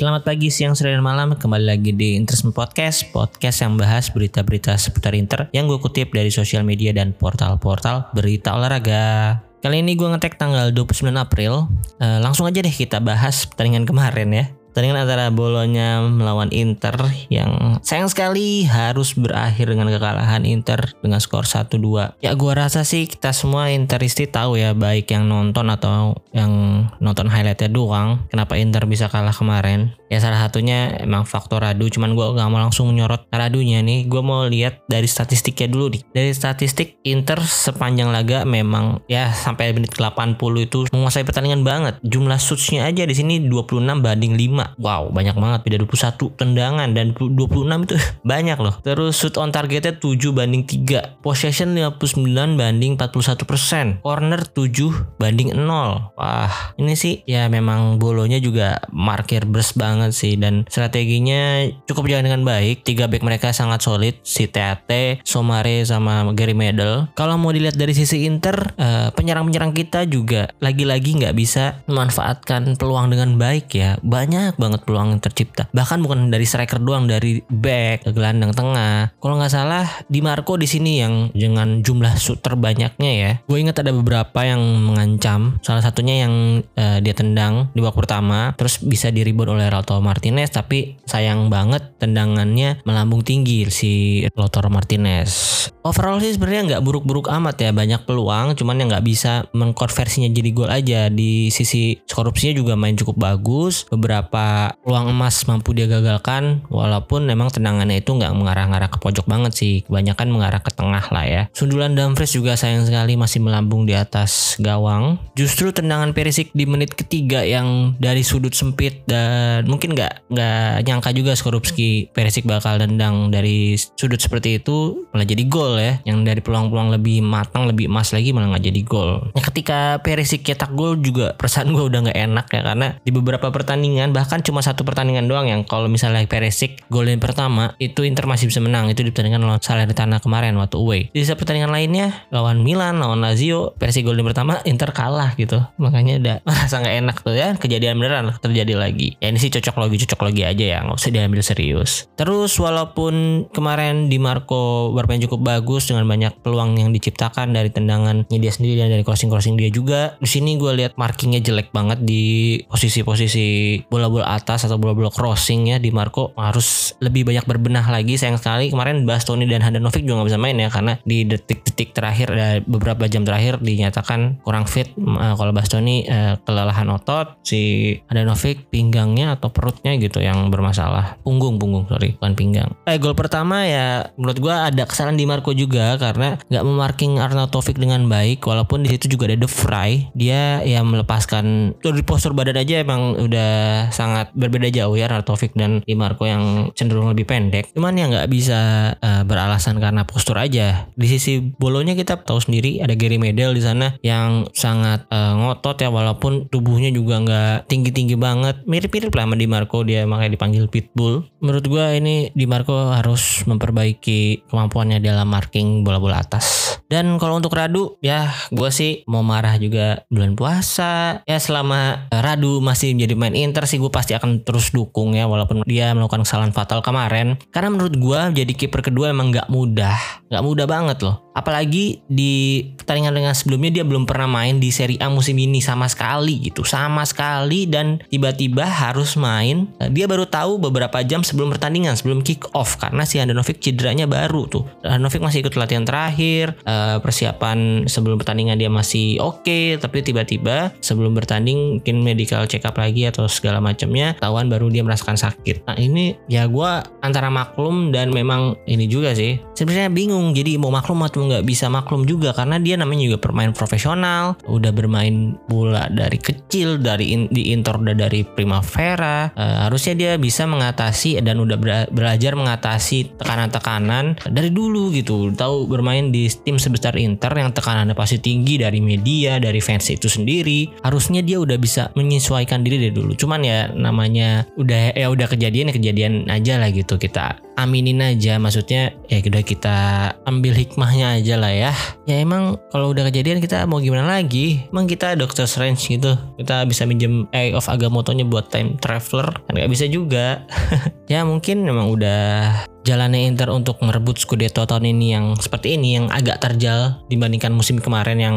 Selamat pagi, siang, sore, dan malam. Kembali lagi di Interisme Podcast, podcast yang bahas berita-berita seputar Inter yang gue kutip dari sosial media dan portal-portal berita olahraga. Kali ini gue ngetek tanggal 29 April. Eh, langsung aja deh kita bahas pertandingan kemarin ya. Pertandingan antara Bolonya melawan Inter yang sayang sekali harus berakhir dengan kekalahan Inter dengan skor 1-2. Ya gua rasa sih kita semua Interisti tahu ya baik yang nonton atau yang nonton highlightnya doang kenapa Inter bisa kalah kemarin. Ya salah satunya emang faktor Radu cuman gua gak mau langsung menyorot Radunya nih. Gua mau lihat dari statistiknya dulu nih. Dari statistik Inter sepanjang laga memang ya sampai menit ke-80 itu menguasai pertandingan banget. Jumlah shootsnya aja di sini 26 banding 5. Wow, banyak banget beda 21 tendangan dan 26 itu banyak loh. Terus shoot on targetnya 7 banding 3. Possession 59 banding 41%. Corner 7 banding 0. Wah, ini sih ya memang bolonya juga markir burst banget sih dan strateginya cukup jalan dengan baik. Tiga back mereka sangat solid, si TAT, Somare sama Gary Medel. Kalau mau dilihat dari sisi Inter, eh, penyerang-penyerang kita juga lagi-lagi nggak bisa memanfaatkan peluang dengan baik ya. Banyak banget peluang yang tercipta. Bahkan bukan dari striker doang, dari back, gelandang tengah. Kalau nggak salah, Di Marco di sini yang dengan jumlah shoot terbanyaknya ya. Gue ingat ada beberapa yang mengancam. Salah satunya yang eh, dia tendang di babak pertama, terus bisa di rebound oleh Lautaro Martinez, tapi sayang banget tendangannya melambung tinggi si Lautaro Martinez. Overall sih sebenarnya nggak buruk-buruk amat ya, banyak peluang, cuman yang nggak bisa mengkonversinya jadi gol aja. Di sisi korupsinya juga main cukup bagus, beberapa peluang emas mampu dia gagalkan, walaupun memang tendangannya itu nggak mengarah-ngarah ke pojok banget sih, kebanyakan mengarah ke tengah lah ya. Sundulan Dumfries juga sayang sekali masih melambung di atas gawang. Justru tendangan Perisic di menit ketiga yang dari sudut sempit dan nggak nggak nyangka juga Skorupski Perisic bakal tendang dari sudut seperti itu malah jadi gol ya. Yang dari peluang-peluang lebih matang, lebih emas lagi malah nggak jadi gol. Nah, ketika Perisic cetak gol juga perasaan gue udah nggak enak ya karena di beberapa pertandingan bahkan cuma satu pertandingan doang yang kalau misalnya Perisic golin pertama itu Inter masih bisa menang itu di pertandingan lawan Salernitana kemarin waktu away. Di sisa pertandingan lainnya lawan Milan, lawan Lazio, Perisic golin pertama Inter kalah gitu. Makanya udah merasa nggak enak tuh ya kejadian beneran terjadi lagi. Ya ini sih cocok logi cocok logi aja ya nggak usah diambil serius. Terus walaupun kemarin di Marco bermain cukup bagus dengan banyak peluang yang diciptakan dari tendangannya dia sendiri dan dari crossing-crossing dia juga. Di sini gue lihat markingnya jelek banget di posisi-posisi bola-bola atas atau bola-bola crossing ya di Marco harus lebih banyak berbenah lagi. Sayang sekali kemarin Bastoni dan Handanovic juga nggak bisa main ya karena di detik-detik terakhir dan beberapa jam terakhir dinyatakan kurang fit. Eh, kalau Bastoni eh, kelelahan otot, si Handanovic pinggangnya atau perutnya gitu yang bermasalah. Punggung, punggung sorry, bukan pinggang. Eh gol pertama ya menurut gua ada kesalahan di Marco juga karena nggak memarking Arnautovic dengan baik walaupun di situ juga ada De Vrij. Dia ya melepaskan dari postur badan aja emang udah sangat berbeda jauh ya Arnautovic dan Di Marco yang cenderung lebih pendek. Cuman ya nggak bisa eh, beralasan karena postur aja. Di sisi bolonya kita tahu sendiri ada Gary Medel di sana yang sangat eh, ngotot ya walaupun tubuhnya juga nggak tinggi-tinggi banget. Mirip-mirip lah sama Di Marco dia makanya dipanggil Pitbull. Menurut gua ini Di Marco harus memperbaiki kemampuannya dalam marking bola-bola atas. Dan kalau untuk Radu ya gue sih mau marah juga bulan puasa. Ya selama Radu masih menjadi main Inter sih gue pasti akan terus dukung ya walaupun dia melakukan kesalahan fatal kemarin. Karena menurut gue jadi kiper kedua emang nggak mudah, nggak mudah banget loh. Apalagi di pertandingan dengan sebelumnya dia belum pernah main di Serie A musim ini sama sekali gitu, sama sekali dan tiba-tiba harus main. Dia baru tahu beberapa jam sebelum pertandingan, sebelum kick off karena si Handanovic cederanya baru tuh. Handanovic masih ikut latihan terakhir, eh, persiapan sebelum pertandingan dia masih oke, tapi tiba-tiba sebelum bertanding mungkin medical check up lagi atau segala macamnya, tahuan baru dia merasakan sakit. Nah ini ya gue antara maklum dan memang ini juga sih. Sebenarnya bingung, jadi mau maklum atau nggak bisa maklum juga karena dia namanya juga pemain profesional, udah bermain bola dari kecil, dari in- di Inter udah dari Primavera, Eh, harusnya dia bisa mengatasi dan udah belajar mengatasi tekanan-tekanan dari dulu gitu. Tahu bermain di tim sebesar Inter yang tekanannya pasti tinggi dari media, dari fans itu sendiri. Harusnya dia udah bisa menyesuaikan diri dari dulu. Cuman ya namanya udah ya udah kejadian ya kejadian aja lah gitu kita aminin aja maksudnya ya udah kita ambil hikmahnya aja lah ya. Ya emang kalau udah kejadian kita mau gimana lagi? Emang kita Doctor Strange gitu. Kita bisa minjem Eye of Agamotto-nya buat time traveler? Kan nggak bisa juga. Ya mungkin memang udah jalannya Inter untuk merebut Scudetto tahun ini yang seperti ini yang agak terjal dibandingkan musim kemarin yang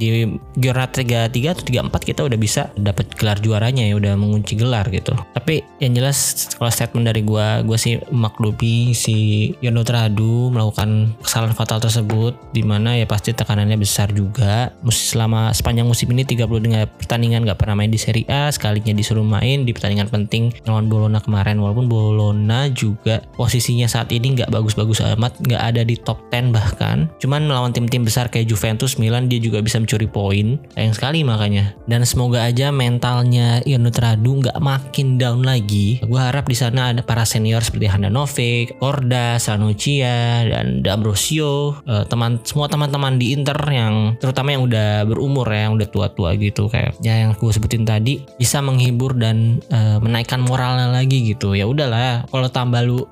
di Giornata 33 atau 34 kita udah bisa dapat gelar juaranya ya udah mengunci gelar gitu. Tapi yang jelas kalau statement dari gua gua sih maklumi si Yono Tradu melakukan kesalahan fatal tersebut di mana ya pasti tekanannya besar juga. Selama sepanjang musim ini 33 pertandingan gak pernah main di Serie A sekalinya disuruh main di pertandingan penting lawan Bologna kemarin walaupun Bologna juga posisinya saat ini nggak bagus-bagus amat nggak ada di top 10 bahkan. Cuman melawan tim-tim besar kayak Juventus Milan dia juga bisa mencuri poin. Sayang sekali makanya. Dan semoga aja mentalnya Ionut Radu nggak makin down lagi. Gue harap di sana ada para senior seperti Handanovic, Korda, Sanucia dan D'Ambrosio uh, teman semua teman-teman di Inter yang terutama yang udah berumur ya yang udah tua-tua gitu kayak ya yang gue sebutin tadi bisa menghibur dan uh, menaikkan moralnya lagi gitu. Ya udahlah kalau tambah lu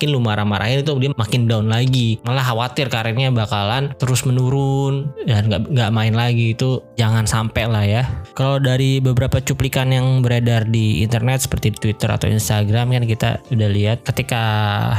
jelek-jelekin lu marah-marahin itu dia makin down lagi. Malah khawatir karirnya bakalan terus menurun dan nggak nggak main lagi. Itu jangan sampai lah ya. Kalau dari beberapa cuplikan yang beredar di internet seperti Twitter atau Instagram kan kita udah lihat ketika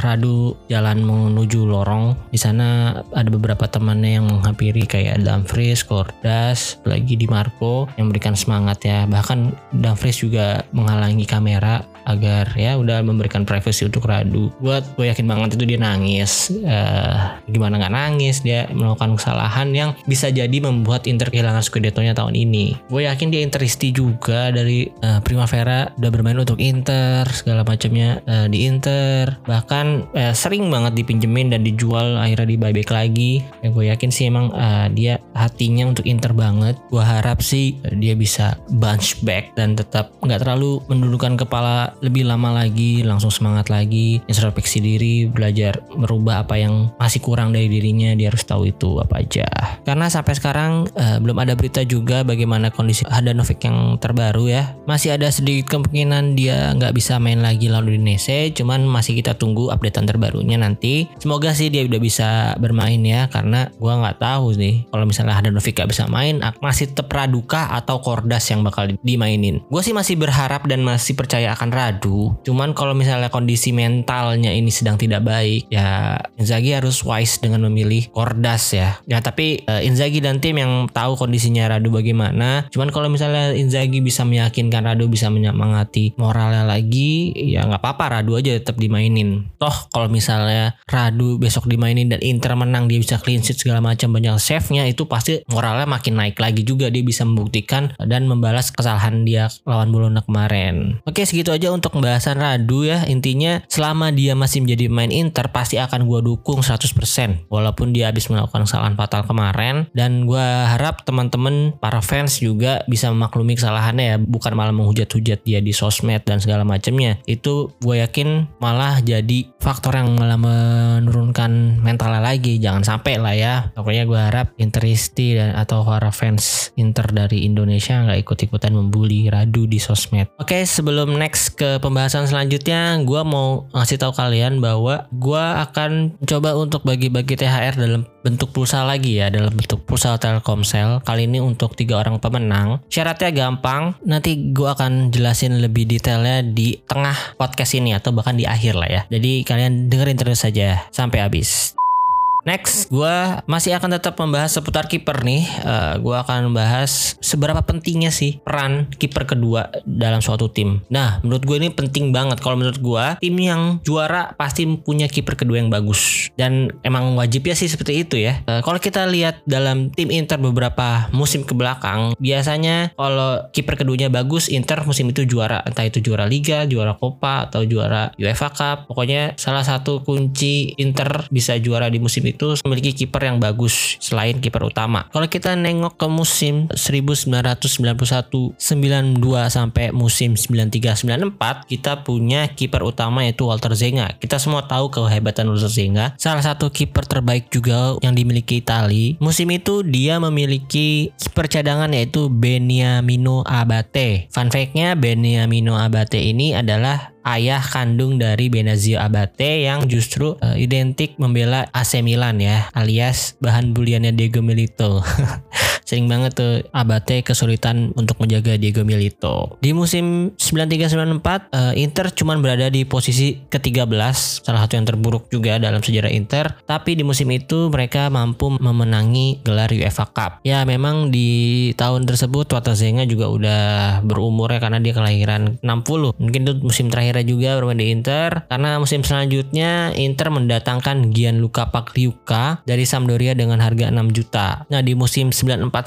Radu jalan menuju lorong di sana ada beberapa temannya yang menghampiri kayak Dumfries, Kordas, lagi di Marco yang memberikan semangat ya. Bahkan Dumfries juga menghalangi kamera agar ya udah memberikan privacy untuk Radu. Buat gue yakin banget itu dia nangis. Uh, gimana nggak nangis? Dia melakukan kesalahan yang bisa jadi membuat Inter kehilangan Scudetto-nya tahun ini. Gue yakin dia Interisti juga dari uh, Primavera udah bermain untuk Inter segala macamnya uh, di Inter. Bahkan uh, sering banget dipinjemin dan dijual akhirnya di buyback lagi. Ya, gue yakin sih emang uh, dia hatinya untuk Inter banget. Gue harap sih uh, dia bisa bounce back dan tetap nggak terlalu mendudukan kepala lebih lama lagi langsung semangat lagi introspeksi diri belajar merubah apa yang masih kurang dari dirinya dia harus tahu itu apa aja. Karena sampai sekarang uh, belum ada berita juga bagaimana kondisi Hadanovic yang terbaru ya. Masih ada sedikit kemungkinan dia nggak bisa main lagi lawan Udinese cuman masih kita tunggu updatean terbarunya nanti. Semoga sih dia udah bisa bermain ya karena gua nggak tahu sih kalau misalnya Hadanovic gak bisa main masih tetap Raduka atau Kordas yang bakal dimainin. Gue sih masih berharap dan masih percaya akan radu. Cuman kalau misalnya kondisi mentalnya ini sedang tidak baik, ya Inzaghi harus wise dengan memilih Kordas ya. Ya tapi uh, Inzaghi dan tim yang tahu kondisinya Radu bagaimana. Cuman kalau misalnya Inzaghi bisa meyakinkan Radu bisa menyemangati moralnya lagi, ya nggak apa-apa Radu aja tetap dimainin. Toh kalau misalnya Radu besok dimainin dan Inter menang dia bisa clean sheet segala macam banyak save-nya itu pasti moralnya makin naik lagi juga dia bisa membuktikan dan membalas kesalahan dia lawan Bologna kemarin. Oke segitu aja untuk pembahasan Radu ya. Intinya selama dia masih menjadi pemain Inter pasti akan gue dukung 100%. Walaupun dia habis melakukan kesalahan fatal kemarin. Dan gue harap teman-teman para fans juga bisa memaklumi kesalahannya ya. Bukan malah menghujat-hujat dia di sosmed dan segala macamnya. Itu gue yakin malah jadi faktor yang malah menurunkan mentalnya lagi. Jangan sampai lah ya. Pokoknya gue harap Interisti dan atau para fans Inter dari Indonesia nggak ikut-ikutan membuli Radu di sosmed. Oke sebelum next ke pembahasan selanjutnya, gue mau ngasih tahu kalian bahwa gue akan coba untuk bagi-bagi THR dalam bentuk pulsa lagi ya, dalam bentuk pulsa Telkomsel. Kali ini untuk tiga orang pemenang. Syaratnya gampang. Nanti gue akan jelasin lebih detailnya di tengah podcast ini atau bahkan di akhir lah ya. Jadi kalian dengerin terus saja sampai habis. Next, gue masih akan tetap membahas seputar kiper nih. Uh, eh, gue akan membahas seberapa pentingnya sih peran kiper kedua dalam suatu tim. Nah, menurut gue ini penting banget. Kalau menurut gue, tim yang juara pasti punya kiper kedua yang bagus. Dan emang wajib ya sih seperti itu ya. Uh, kalau kita lihat dalam tim Inter beberapa musim ke belakang, biasanya kalau kiper keduanya bagus, Inter musim itu juara. Entah itu juara Liga, juara Copa, atau juara UEFA Cup. Pokoknya salah satu kunci Inter bisa juara di musim itu memiliki kiper yang bagus selain kiper utama. Kalau kita nengok ke musim 1991-92 sampai musim 93-94 kita punya kiper utama yaitu Walter Zenga. Kita semua tahu kehebatan Walter Zenga. Salah satu kiper terbaik juga yang dimiliki Itali. Musim itu dia memiliki kiper cadangan yaitu Beniamino Abate. Fun fact-nya Beniamino Abate ini adalah ayah kandung dari Benazio Abate yang justru uh, identik membela AC Milan ya, alias bahan buliannya Diego Milito. Sering banget tuh Abate kesulitan untuk menjaga Diego Milito. Di musim 93-94 uh, Inter cuman berada di posisi ke-13, salah satu yang terburuk juga dalam sejarah Inter, tapi di musim itu mereka mampu memenangi gelar UEFA Cup. Ya memang di tahun tersebut Watazenga juga udah berumur ya karena dia kelahiran 60. Mungkin itu musim terakhirnya juga bermain di Inter karena musim selanjutnya Inter mendatangkan Gianluca Pagliuca dari Sampdoria dengan harga 6 juta. Nah, di musim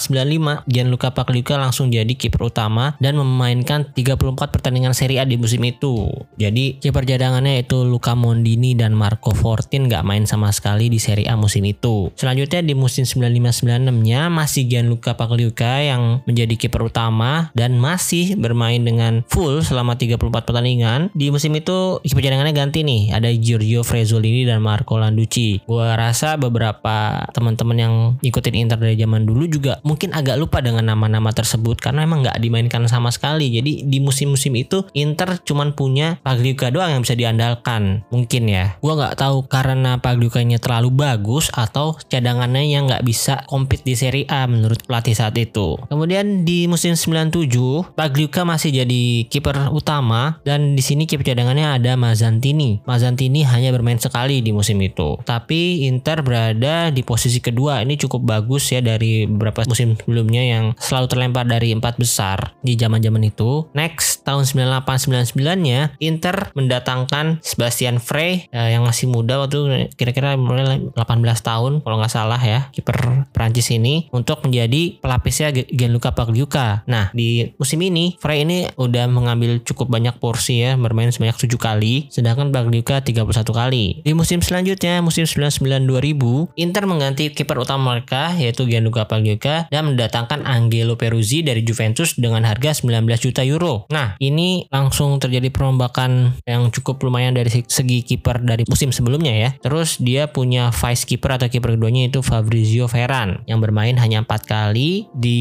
94-95 Gianluca Pagliuca langsung jadi kiper utama dan memainkan 34 pertandingan Serie A di musim itu. Jadi kiper cadangannya itu Luca Mondini dan Marco Fortin nggak main sama sekali di Serie A musim itu. Selanjutnya di musim 95-96-nya masih Gianluca Pagliuca yang menjadi kiper utama dan masih bermain dengan full selama 34 pertandingan. Di musim itu kiper cadangannya ganti nih, ada Giorgio Frezzolini dan Marco Landucci. Gua rasa beberapa teman-teman yang ikutin Inter dari zaman dulu juga mungkin agak lupa dengan nama-nama tersebut karena emang nggak dimainkan sama sekali. Jadi di musim-musim itu Inter cuman punya Pagliuca doang yang bisa diandalkan. Mungkin ya. Gua nggak tahu karena Pagliucanya terlalu bagus atau cadangannya yang nggak bisa compete di Serie A menurut pelatih saat itu. Kemudian di musim 97 Pagliuca masih jadi kiper utama dan di sini kiper cadangannya ada Mazzantini. Mazzantini hanya bermain sekali di musim itu. Tapi Inter berada di posisi kedua. Ini cukup bagus ya dari beberapa musim sebelumnya yang selalu terlempar dari empat besar di zaman-zaman itu. Next tahun 98-99-nya Inter mendatangkan Sebastian Frey eh, yang masih muda waktu kira-kira mulai 18 tahun kalau nggak salah ya kiper Prancis ini untuk menjadi pelapisnya Gianluca Pagliuca. Nah di musim ini Frey ini udah mengambil cukup banyak porsi ya bermain sebanyak 7 kali sedangkan Pagliuca 31 kali. Di musim selanjutnya musim 99-2000 Inter mengganti kiper utama mereka yaitu Gianluca Pagliuca dan mendatangkan Angelo Peruzzi dari Juventus dengan harga 19 juta euro. Nah ini langsung terjadi perombakan yang cukup lumayan dari segi kiper dari musim sebelumnya ya. Terus dia punya vice keeper atau kiper keduanya itu Fabrizio Ferran yang bermain hanya 4 kali di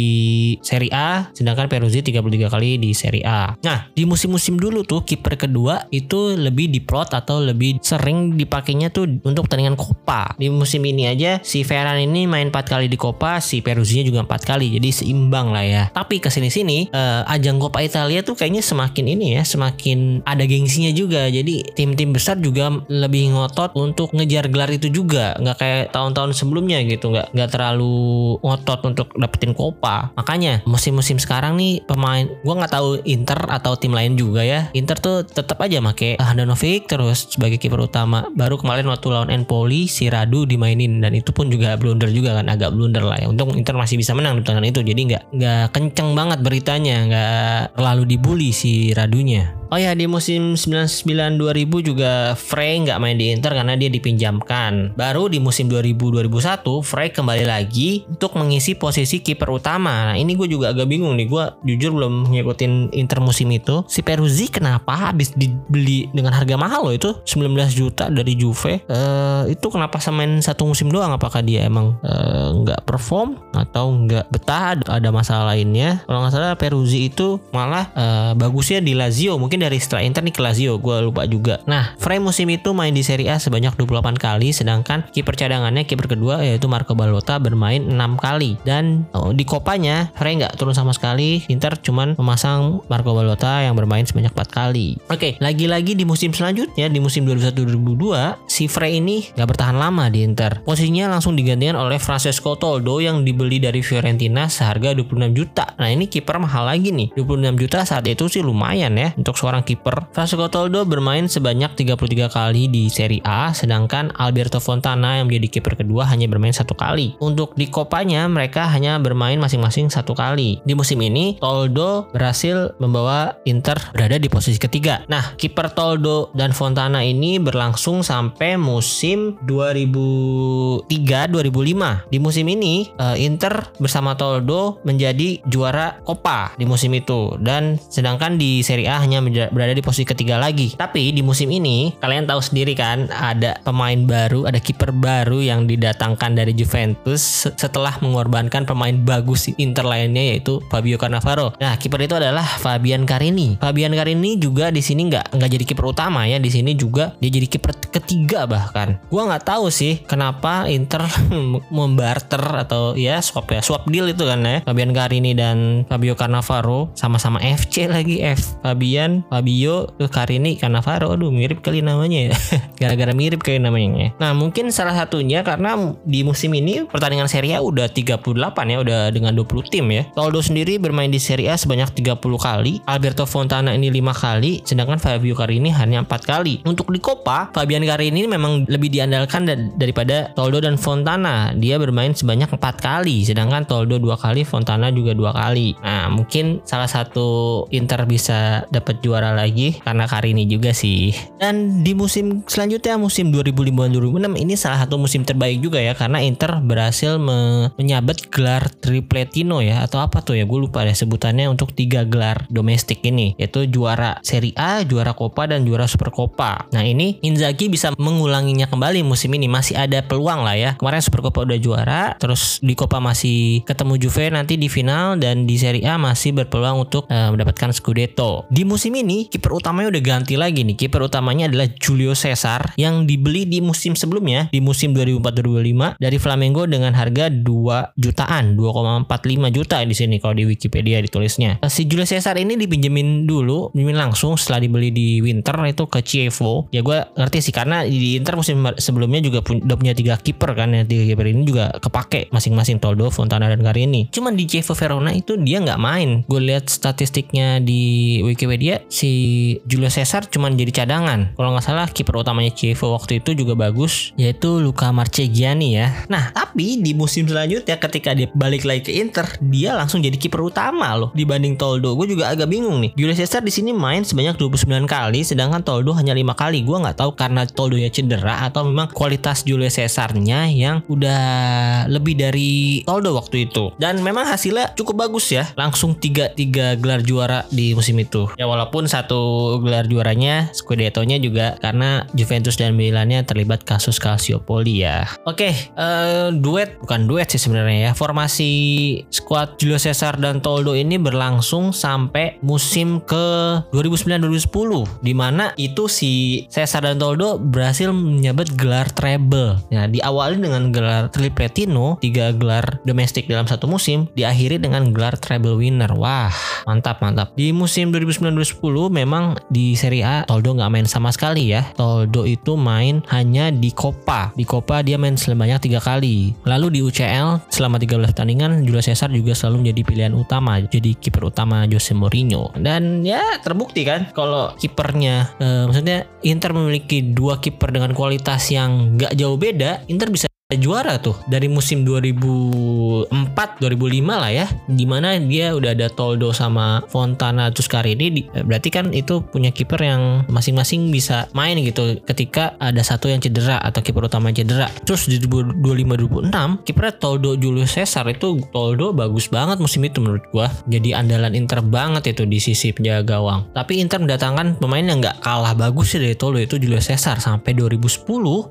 Serie A sedangkan Peruzzi 33 kali di Serie A. Nah, di musim-musim dulu tuh kiper kedua itu lebih diplot atau lebih sering dipakainya tuh untuk pertandingan Copa. Di musim ini aja si Ferran ini main 4 kali di Copa, si Peruzzi juga 4 kali. Jadi seimbang lah ya. Tapi ke sini sini uh, ajang Copa Italia tuh kayaknya semakin ini ya, semakin ada gengsinya juga. Jadi tim-tim besar juga lebih ngotot untuk ngejar gelar itu juga, nggak kayak tahun-tahun sebelumnya gitu, nggak nggak terlalu ngotot untuk dapetin Copa. Makanya musim-musim sekarang nih pemain, gue nggak tahu Inter atau tim lain juga ya. Inter tuh tetap aja make Handanovic terus sebagai kiper utama. Baru kemarin waktu lawan Empoli si Radu dimainin dan itu pun juga blunder juga kan, agak blunder lah ya. Untung Inter masih bisa menang di pertandingan itu, jadi nggak nggak kenceng banget beritanya, nggak terlalu dibully si Radunya. Oh ya di musim 99-2000 juga Frey nggak main di Inter karena dia dipinjamkan. Baru di musim 2000-2001 Frey kembali lagi untuk mengisi posisi kiper utama. Nah ini gue juga agak bingung nih. Gue jujur belum ngikutin Inter musim itu. Si Peruzzi kenapa habis dibeli dengan harga mahal loh itu 19 juta dari Juve. Uh, itu kenapa semain satu musim doang? Apakah dia emang nggak uh, perform atau nggak betah? Ada masalah lainnya? Kalau nggak salah Peruzzi itu malah uh, bagusnya di Lazio mungkin dari setelah Inter nih ke Lazio gue lupa juga. Nah Frey musim itu main di Serie A sebanyak 28 kali sedangkan kiper cadangannya kiper kedua yaitu Marco Balota bermain 6 kali. Dan oh, di kopanya Frey nggak turun sama sekali. Inter cuman memasang Marco Balota yang bermain sebanyak 4 kali. Oke okay, lagi-lagi di musim selanjutnya di musim 2001-2002 si Frey ini nggak bertahan lama di Inter. Posisinya langsung digantikan oleh Francesco Toldo yang dibeli dari Fiorentina seharga 26 juta. Nah ini kiper mahal lagi nih 26 juta saat itu sih lumayan ya untuk seorang kiper. Francesco Toldo bermain sebanyak 33 kali di Serie A, sedangkan Alberto Fontana yang menjadi kiper kedua hanya bermain satu kali. Untuk di Kopanya mereka hanya bermain masing-masing satu kali. Di musim ini Toldo berhasil membawa Inter berada di posisi ketiga. Nah, kiper Toldo dan Fontana ini berlangsung sampai musim 2003-2005. Di musim ini eh, Inter bersama Toldo menjadi juara Copa di musim itu dan sedangkan di Serie A hanya menjadi berada di posisi ketiga lagi. Tapi di musim ini kalian tahu sendiri kan ada pemain baru, ada kiper baru yang didatangkan dari Juventus setelah mengorbankan pemain bagus Inter lainnya yaitu Fabio Cannavaro. Nah, kiper itu adalah Fabian Carini. Fabian Carini juga di sini nggak nggak jadi kiper utama ya, di sini juga dia jadi kiper ketiga bahkan. Gua nggak tahu sih kenapa Inter membarter atau ya swap ya swap deal itu kan ya Fabian Carini dan Fabio Cannavaro sama-sama FC lagi F Fabian Fabio Carini Cannavaro. Aduh mirip kali namanya ya. Gara-gara mirip kali namanya ya. nah mungkin salah satunya karena di musim ini pertandingan Serie A udah 38 ya udah dengan 20 tim ya. Toldo sendiri bermain di Serie A sebanyak 30 kali Alberto Fontana ini 5 kali sedangkan Fabio Carini hanya 4 kali. Untuk di Copa Fabian Carini memang lebih diandalkan daripada Toldo dan Fontana. Dia bermain sebanyak 4 kali sedangkan Toldo dua kali Fontana juga dua kali. Nah mungkin salah satu Inter bisa dapat juara lagi karena Karini juga sih dan di musim selanjutnya musim 2005-2006 ini salah satu musim terbaik juga ya karena Inter berhasil me menyabet gelar tripletino ya atau apa tuh ya gue lupa deh sebutannya untuk tiga gelar domestik ini yaitu juara Serie A, juara Coppa dan juara Super Coppa. Nah ini Inzaghi bisa mengulanginya kembali musim ini masih ada peluang lah ya. Kemarin Super Coppa udah juara, terus di Coppa masih ketemu Juve nanti di final dan di Serie A masih berpeluang untuk uh, mendapatkan Scudetto. Di musim ini kiper utamanya udah ganti lagi nih. Kiper utamanya adalah Julio Cesar yang dibeli di musim sebelumnya di musim 2004-2005 dari Flamengo dengan harga 2 jutaan, 2,45 juta di sini kalau di Wikipedia ditulisnya. Eh, si Julio Cesar ini dipinjemin dulu, pinjemin langsung setelah dibeli di Winter itu ke Chievo. Ya gue ngerti sih karena di Inter musim sebelumnya juga udah punya tiga kiper kan ya tiga kiper ini juga kepake masing-masing Toldo, Fontana dan Carini. Cuman di Chievo Verona itu dia nggak main. Gue lihat statistiknya di Wikipedia si Julio Cesar cuman jadi cadangan. Kalau nggak salah kiper utamanya Chievo waktu itu juga bagus yaitu Luca Marchegiani ya. Nah tapi di musim selanjutnya ketika dia balik lagi ke Inter dia langsung jadi kiper utama loh dibanding Toldo. Gue juga agak bingung nih. Julio Cesar di sini main sebanyak 29 kali sedangkan Toldo hanya lima kali. Gue nggak tahu karena Toldo ya cedera atau memang kualitas Julio Cesarnya yang udah lebih dari Toldo waktu itu. Dan memang hasilnya cukup bagus ya. Langsung tiga tiga gelar juara di musim itu. Ya walaupun satu gelar juaranya Scudetto-nya juga karena Juventus dan Milannya terlibat kasus Calciopoli ya. Oke, uh, duet bukan duet sih sebenarnya ya. Formasi squad Julio Cesar dan Toldo ini berlangsung sampai musim ke 2009-2010 di mana itu si Cesar dan Toldo berhasil menyabet gelar treble. Nah, diawali dengan gelar tripletino, tiga gelar domestik dalam satu musim, diakhiri dengan gelar treble winner. Wah, mantap mantap. Di musim 2009-2010 memang di Serie A Toldo nggak main sama sekali ya. Toldo itu main hanya di Coppa. Di Coppa dia main sebanyak tiga kali. Lalu di UCL selama 13 pertandingan Julio Cesar juga selalu menjadi pilihan utama jadi kiper utama Jose Mourinho. Dan ya terbukti kan kalau kipernya eh, maksudnya Inter memiliki dua kiper dengan kualitas yang nggak jauh beda, Inter bisa juara tuh dari musim 2004 2005 lah ya di mana dia udah ada Toldo sama Fontana terus Carini berarti kan itu punya kiper yang masing-masing bisa main gitu ketika ada satu yang cedera atau kiper utama cedera. Terus di 2025 2026 kipernya Toldo Julius Caesar itu Toldo bagus banget musim itu menurut gua. Jadi andalan Inter banget itu di sisi penjaga gawang. Tapi Inter mendatangkan pemain yang nggak kalah bagus sih dari Toldo itu Julius Caesar sampai 2010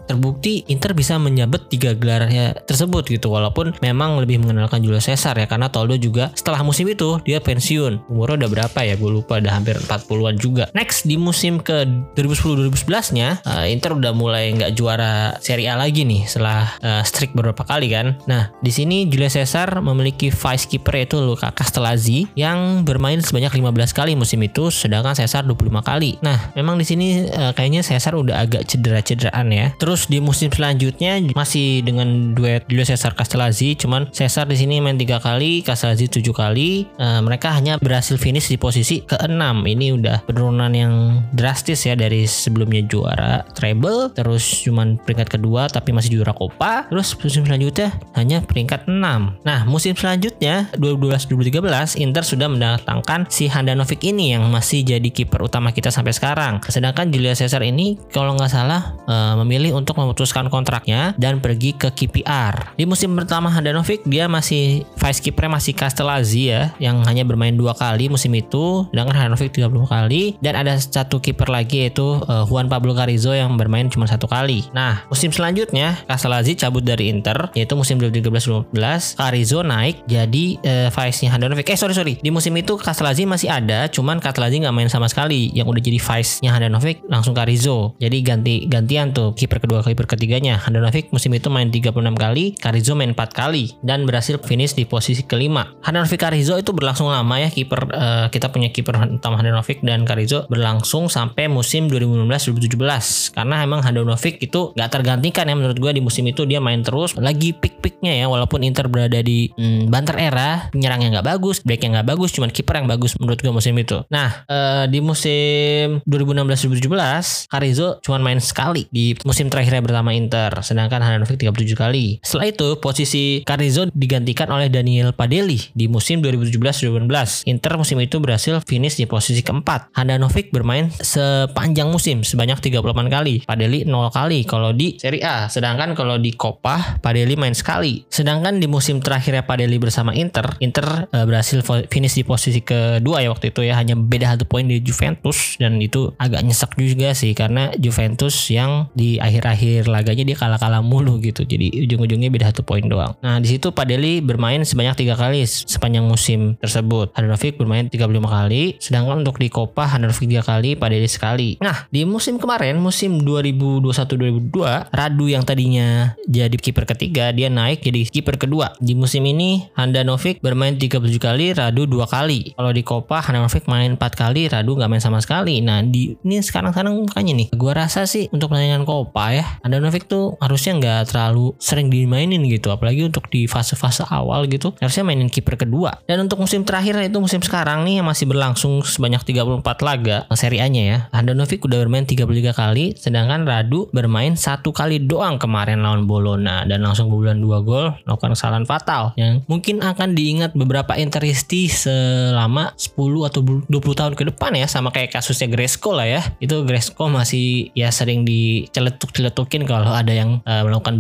terbukti Inter bisa menyabet gelarnya tersebut gitu. Walaupun memang lebih mengenalkan Julio Cesar ya karena Toldo juga setelah musim itu dia pensiun. Umurnya udah berapa ya? Gue lupa udah hampir 40-an juga. Next di musim ke 2010-2011 nya uh, Inter udah mulai nggak juara Serie A lagi nih setelah uh, streak beberapa kali kan. Nah di sini Julio Cesar memiliki vice keeper yaitu Luca Castellazzi yang bermain sebanyak 15 kali musim itu sedangkan Cesar 25 kali. Nah memang di sini uh, kayaknya Cesar udah agak cedera-cederaan ya. Terus di musim selanjutnya masih dengan duet Julio Cesar Castellazzi cuman Cesar di sini main tiga kali Castellazzi tujuh kali. Uh, mereka hanya berhasil finish di posisi keenam. Ini udah penurunan yang drastis ya dari sebelumnya juara treble terus cuman peringkat kedua tapi masih juara Copa terus musim selanjutnya hanya peringkat 6 nah musim selanjutnya 2012-2013 Inter sudah mendatangkan si Handanovic ini yang masih jadi kiper utama kita sampai sekarang. Sedangkan Julio Cesar ini kalau nggak salah uh, memilih untuk memutuskan kontraknya dan pergi lagi ke KPR. Di musim pertama Handanovic dia masih vice keeper masih Castellazzi ya yang hanya bermain dua kali musim itu sedangkan Handanovic 30 kali dan ada satu kiper lagi yaitu uh, Juan Pablo Carrizo yang bermain cuma satu kali. Nah, musim selanjutnya Castellazzi cabut dari Inter yaitu musim 2013-2014 Carrizo naik jadi uh, vice-nya Handanovic. Eh sorry sorry di musim itu Castellazzi masih ada cuman Castellazzi nggak main sama sekali yang udah jadi vice-nya Handanovic langsung Carrizo. Jadi ganti gantian tuh kiper kedua kiper ketiganya. Handanovic musim itu main 36 kali, Carrizo main 4 kali dan berhasil finish di posisi kelima. Handanovic Carrizo itu berlangsung lama ya kiper uh, kita punya kiper utama Handanovic dan Carrizo berlangsung sampai musim 2016-2017 karena emang Handanovic itu nggak tergantikan ya menurut gue di musim itu dia main terus lagi pick-picknya ya walaupun Inter berada di hmm, banter era penyerangnya nggak bagus, backnya nggak bagus, cuman kiper yang bagus menurut gue musim itu. Nah uh, di musim 2016-2017 Carrizo cuma main sekali di musim terakhirnya bersama Inter sedangkan Handanovic 37 kali. Setelah itu posisi Carrizo digantikan oleh Daniel Padelli di musim 2017-2018. Inter musim itu berhasil finish di posisi keempat. Handanovic bermain sepanjang musim sebanyak 38 kali. Padelli 0 kali kalau di Serie A. Sedangkan kalau di Coppa Padelli main sekali. Sedangkan di musim terakhirnya Padelli bersama Inter, Inter uh, berhasil finish di posisi kedua ya waktu itu ya hanya beda satu poin di Juventus dan itu agak nyesek juga sih karena Juventus yang di akhir-akhir laganya dia kalah-kalah mulu gitu. Jadi ujung-ujungnya beda satu poin doang. Nah di situ Padelli bermain sebanyak tiga kali sepanjang musim tersebut. Handanovic bermain 35 kali, sedangkan untuk di Copa Handanovic 3 kali, Padelli sekali. Nah, di musim kemarin, musim 2021-2022, Radu yang tadinya jadi kiper ketiga, dia naik jadi kiper kedua. Di musim ini, Handanovic bermain 37 kali, Radu 2 kali. Kalau di Copa, Handanovic main 4 kali, Radu nggak main sama sekali. Nah, di ini sekarang-sekarang makanya nih, gua rasa sih untuk pertandingan Copa ya, Handanovic tuh harusnya nggak terlalu sering dimainin gitu, apalagi untuk di fase-fase awal gitu, harusnya mainin kiper kedua. Dan untuk musim terakhir itu musim sekarang nih yang masih berlangsung sebanyak 34 laga Serie A-nya ya. Handanovic udah bermain 33 kali, sedangkan Radu bermain satu kali doang kemarin lawan Bologna dan langsung bulan 2 gol melakukan kesalahan fatal yang mungkin akan diingat beberapa Interisti selama 10 atau 20 tahun ke depan ya sama kayak kasusnya Gresco lah ya. Itu Gresco masih ya sering diceletuk-celetukin kalau ada yang uh, melakukan.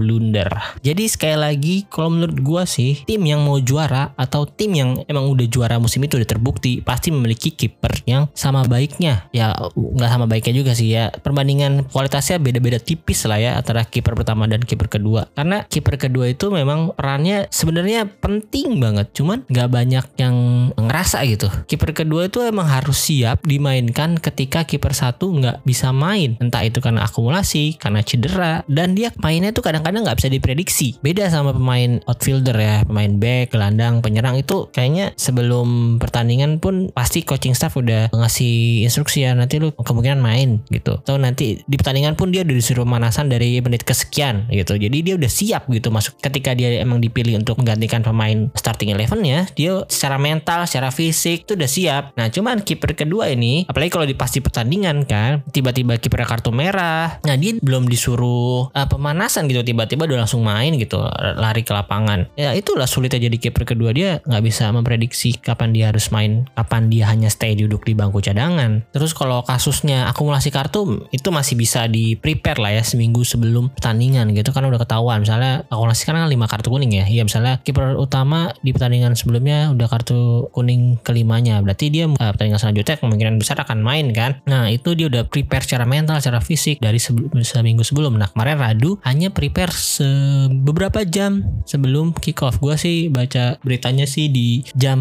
Jadi sekali lagi kalau menurut gua sih tim yang mau juara atau tim yang emang udah juara musim itu udah terbukti pasti memiliki kiper yang sama baiknya. Ya nggak sama baiknya juga sih ya. Perbandingan kualitasnya beda-beda tipis lah ya antara kiper pertama dan kiper kedua. Karena kiper kedua itu memang perannya sebenarnya penting banget. Cuman nggak banyak yang ngerasa gitu. Kiper kedua itu emang harus siap dimainkan ketika kiper satu nggak bisa main. Entah itu karena akumulasi karena cedera dan dia mainnya tuh kadang-kadang nggak bisa diprediksi beda sama pemain outfielder ya pemain back gelandang penyerang itu kayaknya sebelum pertandingan pun pasti coaching staff udah ngasih instruksi ya nanti lu kemungkinan main gitu. Atau nanti di pertandingan pun dia udah disuruh pemanasan dari menit kesekian gitu. Jadi dia udah siap gitu masuk ketika dia emang dipilih untuk menggantikan pemain starting elevennya, dia secara mental, secara fisik itu udah siap. Nah, cuman kiper kedua ini apalagi kalau di pasti pertandingan kan, tiba-tiba kiper kartu merah. Nah, dia belum disuruh uh, pemanasan gitu tiba-tiba udah langsung main gitu, lari ke lapangan. Ya itulah sulitnya jadi kiper kedua dia nggak bisa memprediksi kapan dia harus main, kapan dia hanya stay duduk di bangku cadangan. Terus kalau kasusnya akumulasi kartu itu masih bisa di prepare lah ya seminggu sebelum pertandingan gitu kan udah ketahuan. Misalnya akumulasi kan 5 kartu kuning ya. Iya misalnya kiper utama di pertandingan sebelumnya udah kartu kuning kelimanya. Berarti dia uh, pertandingan selanjutnya kemungkinan besar akan main kan. Nah itu dia udah prepare secara mental, secara fisik dari sebelum, seminggu sebelum. Nah kemarin Radu hanya prepare se beberapa jam sebelum kick off. Gue sih baca beritanya sih di jam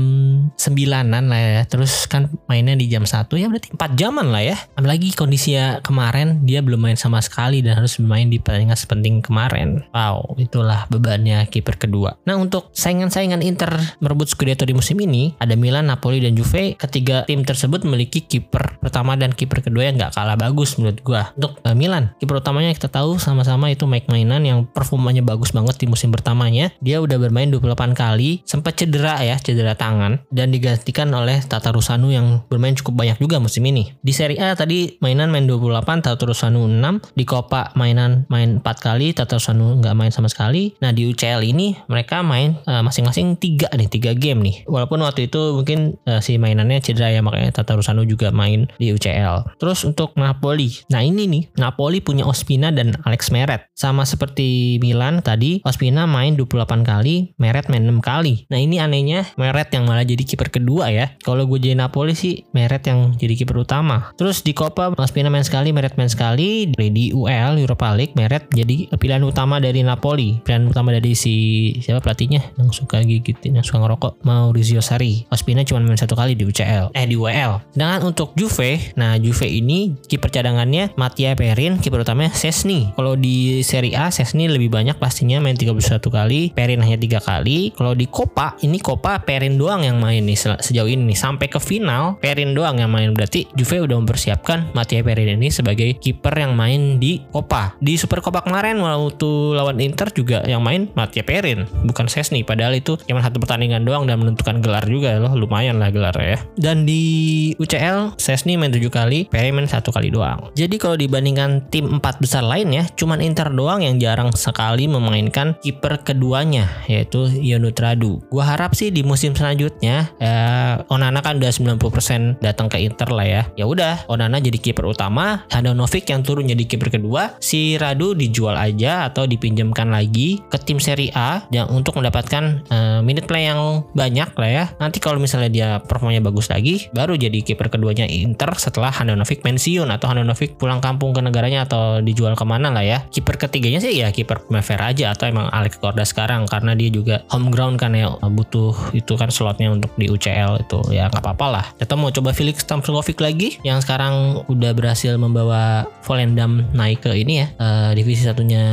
sembilanan lah ya. Terus kan mainnya di jam 1 ya berarti 4 jaman lah ya. Apalagi kondisinya kemarin dia belum main sama sekali dan harus bermain di pertandingan sepenting kemarin. Wow, itulah bebannya kiper kedua. Nah, untuk saingan-saingan Inter merebut Scudetto di musim ini, ada Milan, Napoli, dan Juve. Ketiga tim tersebut memiliki kiper pertama dan kiper kedua yang nggak kalah bagus menurut gua. Untuk uh, Milan, kiper utamanya kita tahu sama-sama itu Mike Mainan yang performanya bagus banget di musim pertamanya. Dia udah bermain 28 kali, sempat cedera ya, cedera tangan dan digantikan oleh Tata Rusanu yang bermain cukup banyak juga musim ini. Di Serie A tadi mainan main 28, Tata Rusanu 6. Di Coppa mainan main 4 kali, Tata Rusanu nggak main sama sekali. Nah di UCL ini mereka main uh, masing-masing 3 nih, 3 game nih. Walaupun waktu itu mungkin uh, si mainannya cedera ya makanya Tata Rusanu juga main di UCL. Terus untuk Napoli. Nah ini nih, Napoli punya Ospina dan Alex Meret. Sama seperti Milan tadi Ospina main 28 kali, Meret main 6 kali. Nah ini anehnya Meret yang malah jadi kiper kedua ya. Kalau gue jadi Napoli sih Meret yang jadi kiper utama. Terus di Copa Ospina main sekali, Meret main sekali. Di UL Europa League Meret jadi pilihan utama dari Napoli. Pilihan utama dari si siapa pelatihnya yang suka gigitin, yang suka ngerokok Maurizio Sarri. Ospina cuma main satu kali di UCL, eh di UEL. Sedangkan untuk Juve, nah Juve ini kiper cadangannya Mattia Perin, kiper utamanya Sesni. Kalau di Serie A Sesni lebih banyak pastinya main 31 kali, Perin hanya tiga kali. Kalau di Copa ini Copa Perin doang yang main nih sejauh ini nih. sampai ke final Perin doang yang main berarti Juve udah mempersiapkan Mattia Perin ini sebagai kiper yang main di Copa. Di Super Copa kemarin waktu lawan Inter juga yang main Mattia Perin, bukan Sesni. Padahal itu cuma satu pertandingan doang dan menentukan gelar juga loh, lumayan lah gelar ya. Dan di UCL Sesni main 7 kali, Perin main satu kali doang. Jadi kalau dibandingkan tim empat besar lainnya, cuman Inter doang yang jarang sekali memainkan kiper keduanya yaitu Yonut Radu. Gua harap sih di musim selanjutnya ya Onana kan udah 90% datang ke Inter lah ya. Ya udah, Onana jadi kiper utama, Handanovic yang turun jadi kiper kedua, si Radu dijual aja atau dipinjamkan lagi ke tim Serie A yang untuk mendapatkan uh, minute play yang banyak lah ya. Nanti kalau misalnya dia performanya bagus lagi, baru jadi kiper keduanya Inter setelah Handanovic pensiun atau Handanovic pulang kampung ke negaranya atau dijual ke mana lah ya. Kiper ketiganya sih ya Primavera aja atau emang Alex Korda sekarang karena dia juga home ground kan ya butuh itu kan slotnya untuk di UCL itu ya nggak apa-apa lah. Kita mau coba Felix Stamfordkovic lagi yang sekarang udah berhasil membawa Volendam naik ke ini ya uh, divisi satunya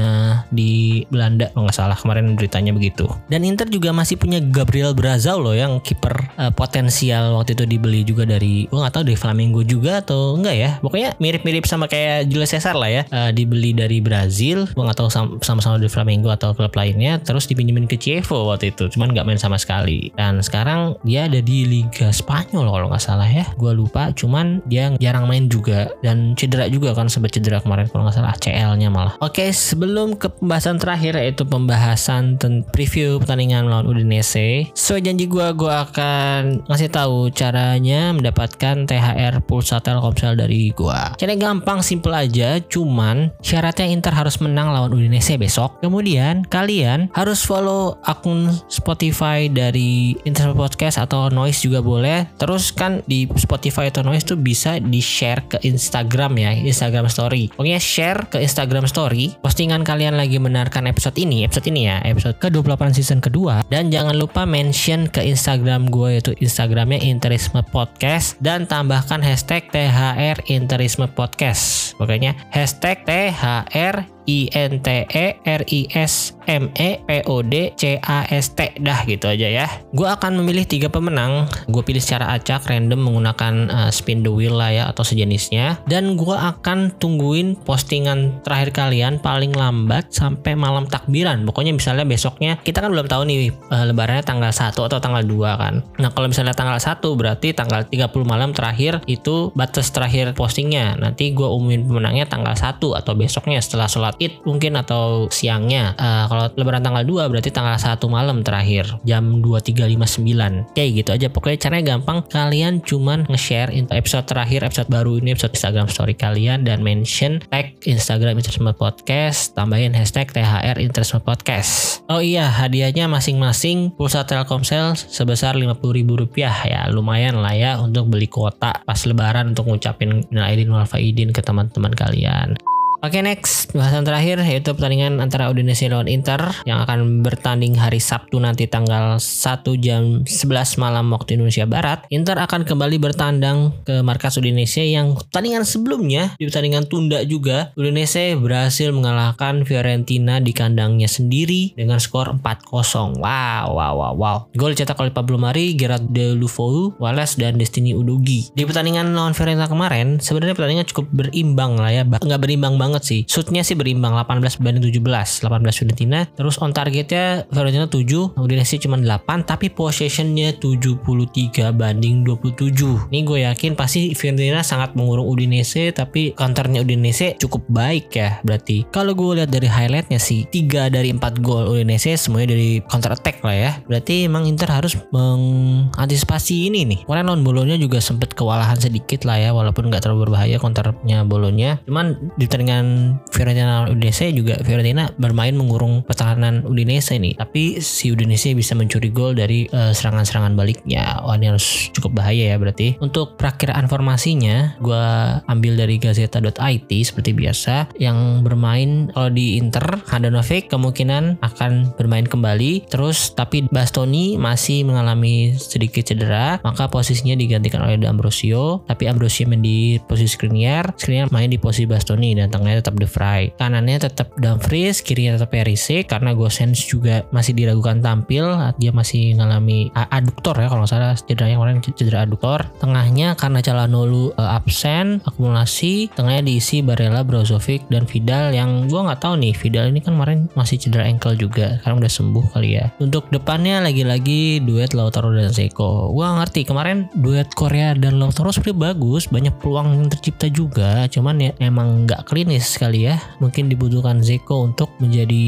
di Belanda kalau nggak salah kemarin beritanya begitu. Dan Inter juga masih punya Gabriel Brazau loh yang kiper uh, potensial waktu itu dibeli juga dari gue nggak tahu dari Flamengo juga atau enggak ya. Pokoknya mirip-mirip sama kayak Julio Cesar lah ya. Uh, dibeli dari Brazil, gue nggak tahu sama-sama dari Flamengo atau klub lainnya. Terus dipinjemin ke Chievo waktu itu, cuman nggak main sama sekali. Dan sekarang dia ada di Liga Spanyol kalau nggak salah ya. Gue lupa, cuman dia jarang main juga dan cedera juga kan sebab cedera kemarin kalau nggak salah CL-nya malah. Oke, sebelum ke pembahasan terakhir yaitu pembahasan preview pertandingan melawan Udinese. Sesuai janji gue, gue akan ngasih tahu caranya mendapatkan THR pulsa Telkomsel dari gue. Caranya gampang, simple aja. Cuman syaratnya Inter harus menang lawan Udinese besok. Kemudian kalian harus follow akun Spotify dari Inter Podcast atau Noise juga boleh. Terus kan di Spotify atau Noise tuh bisa di share ke Instagram ya, Instagram Story. Pokoknya share ke Instagram Story postingan kalian lagi mendengarkan episode ini, episode ini ya, episode ke-28 season kedua. Dan jangan lupa mention ke Instagram gue yaitu Instagramnya Interisme Podcast dan tambahkan hashtag THR Interisme Podcast. Pokoknya hashtag THR I N T E R I S M E P O D C A S T dah gitu aja ya. Gue akan memilih tiga pemenang. Gue pilih secara acak random menggunakan uh, spin the wheel lah ya atau sejenisnya. Dan gue akan tungguin postingan terakhir kalian paling lambat sampai malam takbiran. Pokoknya misalnya besoknya kita kan belum tahu nih uh, lebarannya tanggal 1 atau tanggal 2 kan. Nah kalau misalnya tanggal 1 berarti tanggal 30 malam terakhir itu batas terakhir postingnya. Nanti gue umumin pemenangnya tanggal 1 atau besoknya setelah sholat id mungkin atau siangnya. Uh, kalau lebaran tanggal 2 berarti tanggal 1 malam terakhir jam 23.59. Kayak gitu aja. Pokoknya caranya gampang. Kalian cuman nge-share episode terakhir, episode baru ini, episode Instagram story kalian dan mention tag Instagram Interisme Podcast, tambahin hashtag THR Interisme Podcast. Oh iya, hadiahnya masing-masing pulsa Telkomsel sebesar Rp50.000 ya. Lumayan lah ya untuk beli kuota pas lebaran untuk ngucapin Aidin wal Faidin ke teman-teman kalian. Oke okay, next bahasan terakhir yaitu pertandingan antara Udinese lawan Inter yang akan bertanding hari Sabtu nanti tanggal 1 jam 11 malam waktu Indonesia Barat. Inter akan kembali bertandang ke markas Udinese yang pertandingan sebelumnya di pertandingan tunda juga Udinese berhasil mengalahkan Fiorentina di kandangnya sendiri dengan skor 4-0. Wow, wow, wow, wow. Gol dicetak oleh Pablo Mari, Gerard De Lufou, Wallace dan Destiny Udogi. Di pertandingan lawan Fiorentina kemarin sebenarnya pertandingan cukup berimbang lah ya, nggak berimbang banget banget sih. Shootnya sih berimbang 18 banding 17. 18 Fiorentina. Terus on targetnya Fiorentina 7, Udinese cuma 8 tapi possessionnya 73 banding 27. Ini gue yakin pasti Fiorentina sangat mengurung Udinese tapi counternya Udinese cukup baik ya berarti. Kalau gue lihat dari highlightnya sih 3 dari 4 gol Udinese semuanya dari counter attack lah ya. Berarti emang Inter harus mengantisipasi ini nih. Kemarin lawan Bolonya juga sempet kewalahan sedikit lah ya walaupun nggak terlalu berbahaya counternya Bolonya. Cuman di pertandingan pertandingan Fiorentina Udinese juga Fiorentina bermain mengurung pertahanan Udinese ini tapi si Udinese bisa mencuri gol dari uh, serangan-serangan baliknya. Wah ini harus cukup bahaya ya berarti. Untuk perakiraan formasinya gue ambil dari Gazeta.it seperti biasa yang bermain kalau di Inter Handanovic kemungkinan akan bermain kembali. Terus tapi Bastoni masih mengalami sedikit cedera maka posisinya digantikan oleh D'Ambrosio. Tapi Ambrosio main di posisi Skriniar Skriniar main di posisi Bastoni dan tengahnya tetap De Vrij kanannya tetap Dumfries kirinya tetap Perisic karena Gosens juga masih diragukan tampil dia masih mengalami aduktor ya kalau nggak salah. Cedera yang kemarin cedera aduktor tengahnya karena Calhanoglu uh, absen akumulasi tengahnya diisi Barella Brozovic dan Vidal yang gue nggak tahu nih Vidal ini kan kemarin masih cedera ankle juga sekarang udah sembuh kali ya. Untuk depannya lagi-lagi duet Lautaro dan Zeko. Gue ngerti kemarin duet Korea dan Lautaro sebenarnya bagus banyak peluang yang tercipta juga cuman ya emang nggak klinis sekali ya. Mungkin dibutuhkan Zeko untuk menjadi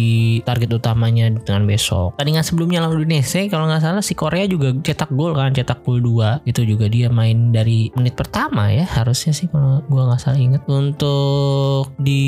target utamanya dengan besok. Tandingan sebelumnya lawan Indonesia kalau nggak salah si Korea juga cetak gol kan cetak gol 2 itu juga dia main dari menit pertama ya harusnya sih kalau gue nggak salah inget untuk di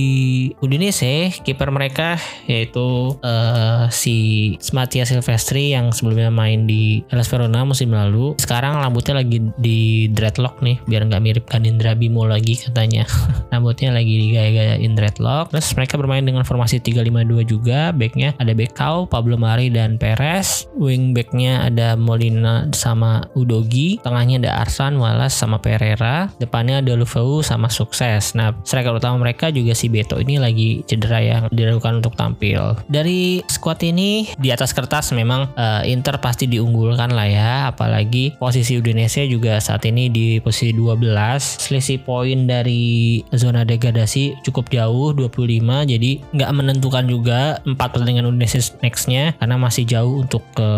Udinese kiper mereka yaitu uh, si Mattia Silvestri yang sebelumnya main di Hellas Verona musim lalu. Sekarang rambutnya lagi di dreadlock nih biar nggak mirip Kanindra Bimo lagi katanya. Rambutnya lagi digaya-gayain dreadlock terus mereka bermain dengan formasi 352 juga. Backnya ada Bekau Pablo Mari dan Perez. Wing backnya ada Molina sama Udogi. Tengahnya ada Arsan Wallace sama Pereira. Depannya ada Lufeu sama Sukses. Nah striker utama mereka juga si Beto ini lagi cedera yang diragukan untuk tampil. Dari squad ini di atas kertas memang uh, Inter pasti diunggulkan lah ya. Apalagi posisi Udinese juga saat ini di posisi 12 selisih poin dari zona degradasi cukup jauh 25 jadi nggak menentukan juga empat pertandingan Udinese nextnya karena masih jauh untuk ke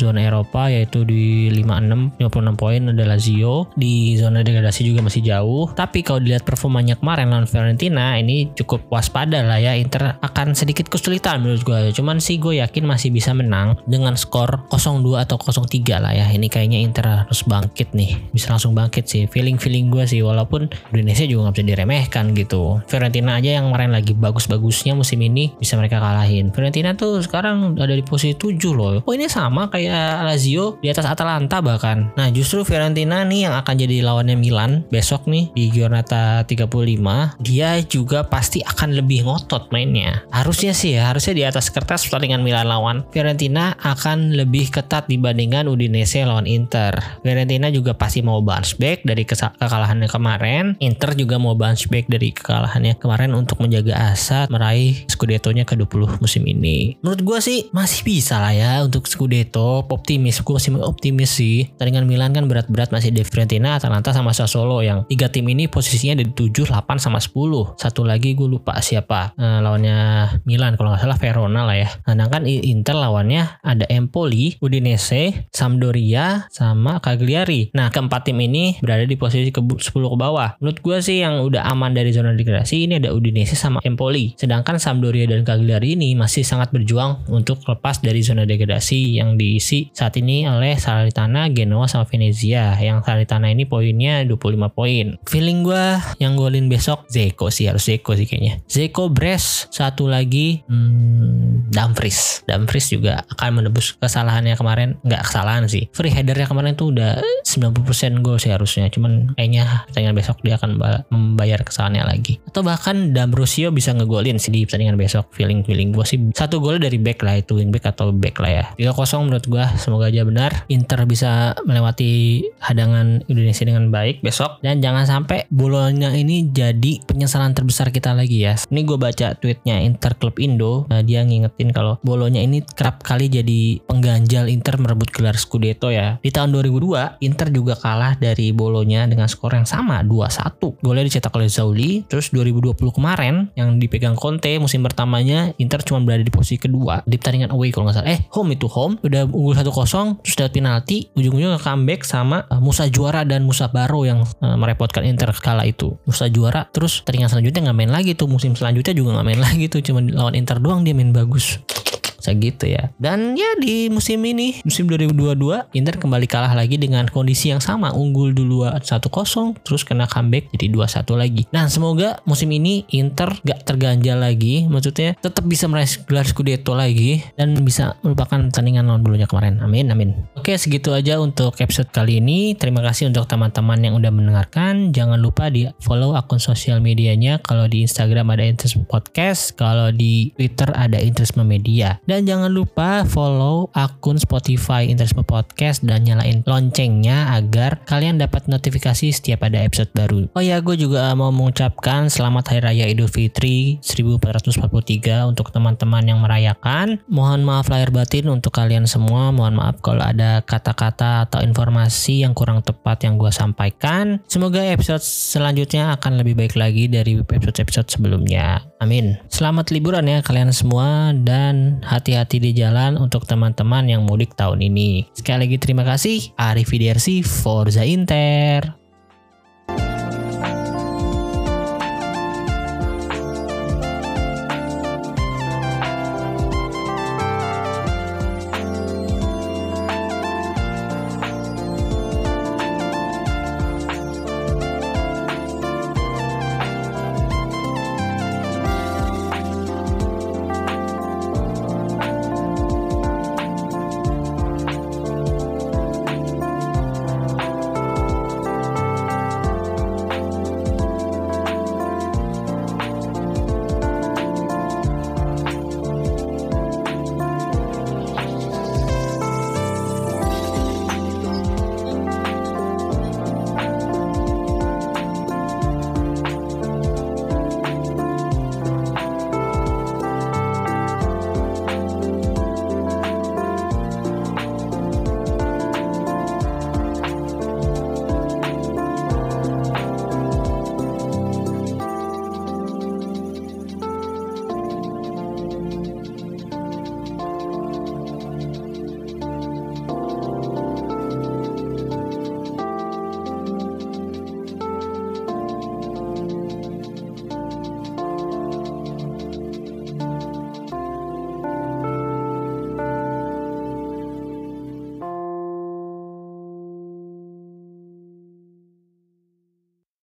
zona Eropa yaitu di 56 56 poin ada Lazio. Di zona degradasi juga masih jauh. Tapi kalau dilihat performanya kemarin lawan Fiorentina ini cukup waspada lah ya Inter akan sedikit kesulitan menurut gue cuman sih gue yakin masih bisa menang dengan skor 0-2 atau 0-3 lah ya. Ini kayaknya Inter harus bangkit nih. Bisa langsung bangkit sih. Feeling-feeling gue sih walaupun Indonesia juga nggak bisa diremehkan gitu. Fiorentina aja yang kemarin lagi bagus-bagusnya musim ini bisa mereka kalahin. Fiorentina tuh sekarang ada di posisi 7 loh. Oh ini sama kayak Lazio di atas Atalanta bahkan. Nah justru Fiorentina nih yang akan jadi lawannya Milan besok nih di Giornata 35 dia juga pasti akan lebih ngotot mainnya. Harusnya sih ya harusnya di atas kertas pertandingan Milan lawan. Fiorentina akan lebih ketat dibandingkan Udinese lawan Inter. Fiorentina juga pasti mau bounce back dari kekalahannya kemarin. Inter juga mau bounce back dari kekalahannya kemarin untuk menjaga asa meraih Scudetto-nya ke-20 musim ini. Menurut gue sih masih bisa lah ya untuk Scudetto. Optimis gue masih optimis sih. Tandingan Milan kan berat-berat masih di Fiorentina Atalanta sama Sassuolo yang tiga tim ini posisinya di 7, 8 sama 10 satu lagi gue lupa siapa uh, lawannya Milan. Kalau nggak salah Verona lah ya. Sedangkan Inter lawannya ada Empoli Udinese Sampdoria sama Cagliari. Nah keempat tim ini berada di posisi ke 10 ke bawah. Menurut gue sih yang udah aman dari zona degradasi ini ada Udinese sama Empoli. Sedangkan Sampdoria dan Cagliari ini masih sangat berjuang untuk lepas dari zona degradasi yang diisi saat ini oleh Salernitana, Genoa sama Venezia. Yang Salernitana ini poinnya 25 poin. Feeling gue yang golin besok Zeko sih harus Zeko sih kayaknya. Zeko Bres satu lagi hmm, Dumfries. Dumfries juga akan menebus kesalahannya kemarin. Nggak kesalahan sih. Free headernya kemarin tuh udah 90% gol sih harusnya. Cuman kayaknya pertandingan besok dia akan membayar kesalahannya lagi. Atau bahkan D'Ambrosio bisa ngegolin sih di pertandingan besok. Feeling feeling gue sih satu gol dari back lah itu wing back atau back lah ya. 3-0 menurut gue semoga aja benar. Inter bisa melewati hadangan Indonesia dengan baik besok. Dan jangan sampai bolonya ini jadi penyesalan terbesar kita lagi ya. Ini gue baca tweetnya Inter Club Indo. Nah dia ngingetin kalau bolonya ini kerap kali jadi pengganjal Inter merebut gelar Scudetto ya. Di tahun 2002 Inter juga kalah dari bolonya dengan skor yang sama 2-1 golnya dicetak oleh Zauli terus 2020 kemarin yang dipegang Conte musim pertamanya Inter cuma berada di posisi kedua di pertandingan away kalau nggak salah. Eh home itu home. Udah unggul 1-0 terus dapat penalti. Ujung-ujungnya comeback sama uh, Musa Juara dan Musa Baro yang uh, merepotkan Inter kala itu. Musa Juara terus pertandingan selanjutnya nggak main lagi tuh. Musim selanjutnya juga nggak main lagi tuh. Cuma lawan Inter doang dia main bagus segitu ya. Dan ya di musim ini, musim 2022, Inter kembali kalah lagi dengan kondisi yang sama, unggul dulu 1-0, terus kena comeback jadi 2-1 lagi. Nah semoga musim ini Inter gak terganjal lagi, maksudnya tetap bisa meraih gelar Scudetto lagi dan bisa melupakan pertandingan lawan bulunya kemarin. Amin, amin. Oke segitu aja untuk episode kali ini. Terima kasih untuk teman-teman yang udah mendengarkan. Jangan lupa di follow akun sosial medianya. Kalau di Instagram ada Interest Podcast, kalau di Twitter ada Interest Media. Dan jangan lupa follow akun Spotify Interest Podcast dan nyalain loncengnya agar kalian dapat notifikasi setiap ada episode baru. Oh ya, gue juga mau mengucapkan selamat Hari Raya Idul Fitri 1443 untuk teman-teman yang merayakan. Mohon maaf lahir batin untuk kalian semua. Mohon maaf kalau ada kata-kata atau informasi yang kurang tepat yang gue sampaikan. Semoga episode selanjutnya akan lebih baik lagi dari episode-episode sebelumnya. Amin. Selamat liburan ya kalian semua dan hati-hati di jalan untuk teman-teman yang mudik tahun ini. Sekali lagi terima kasih. Arif Forza Inter.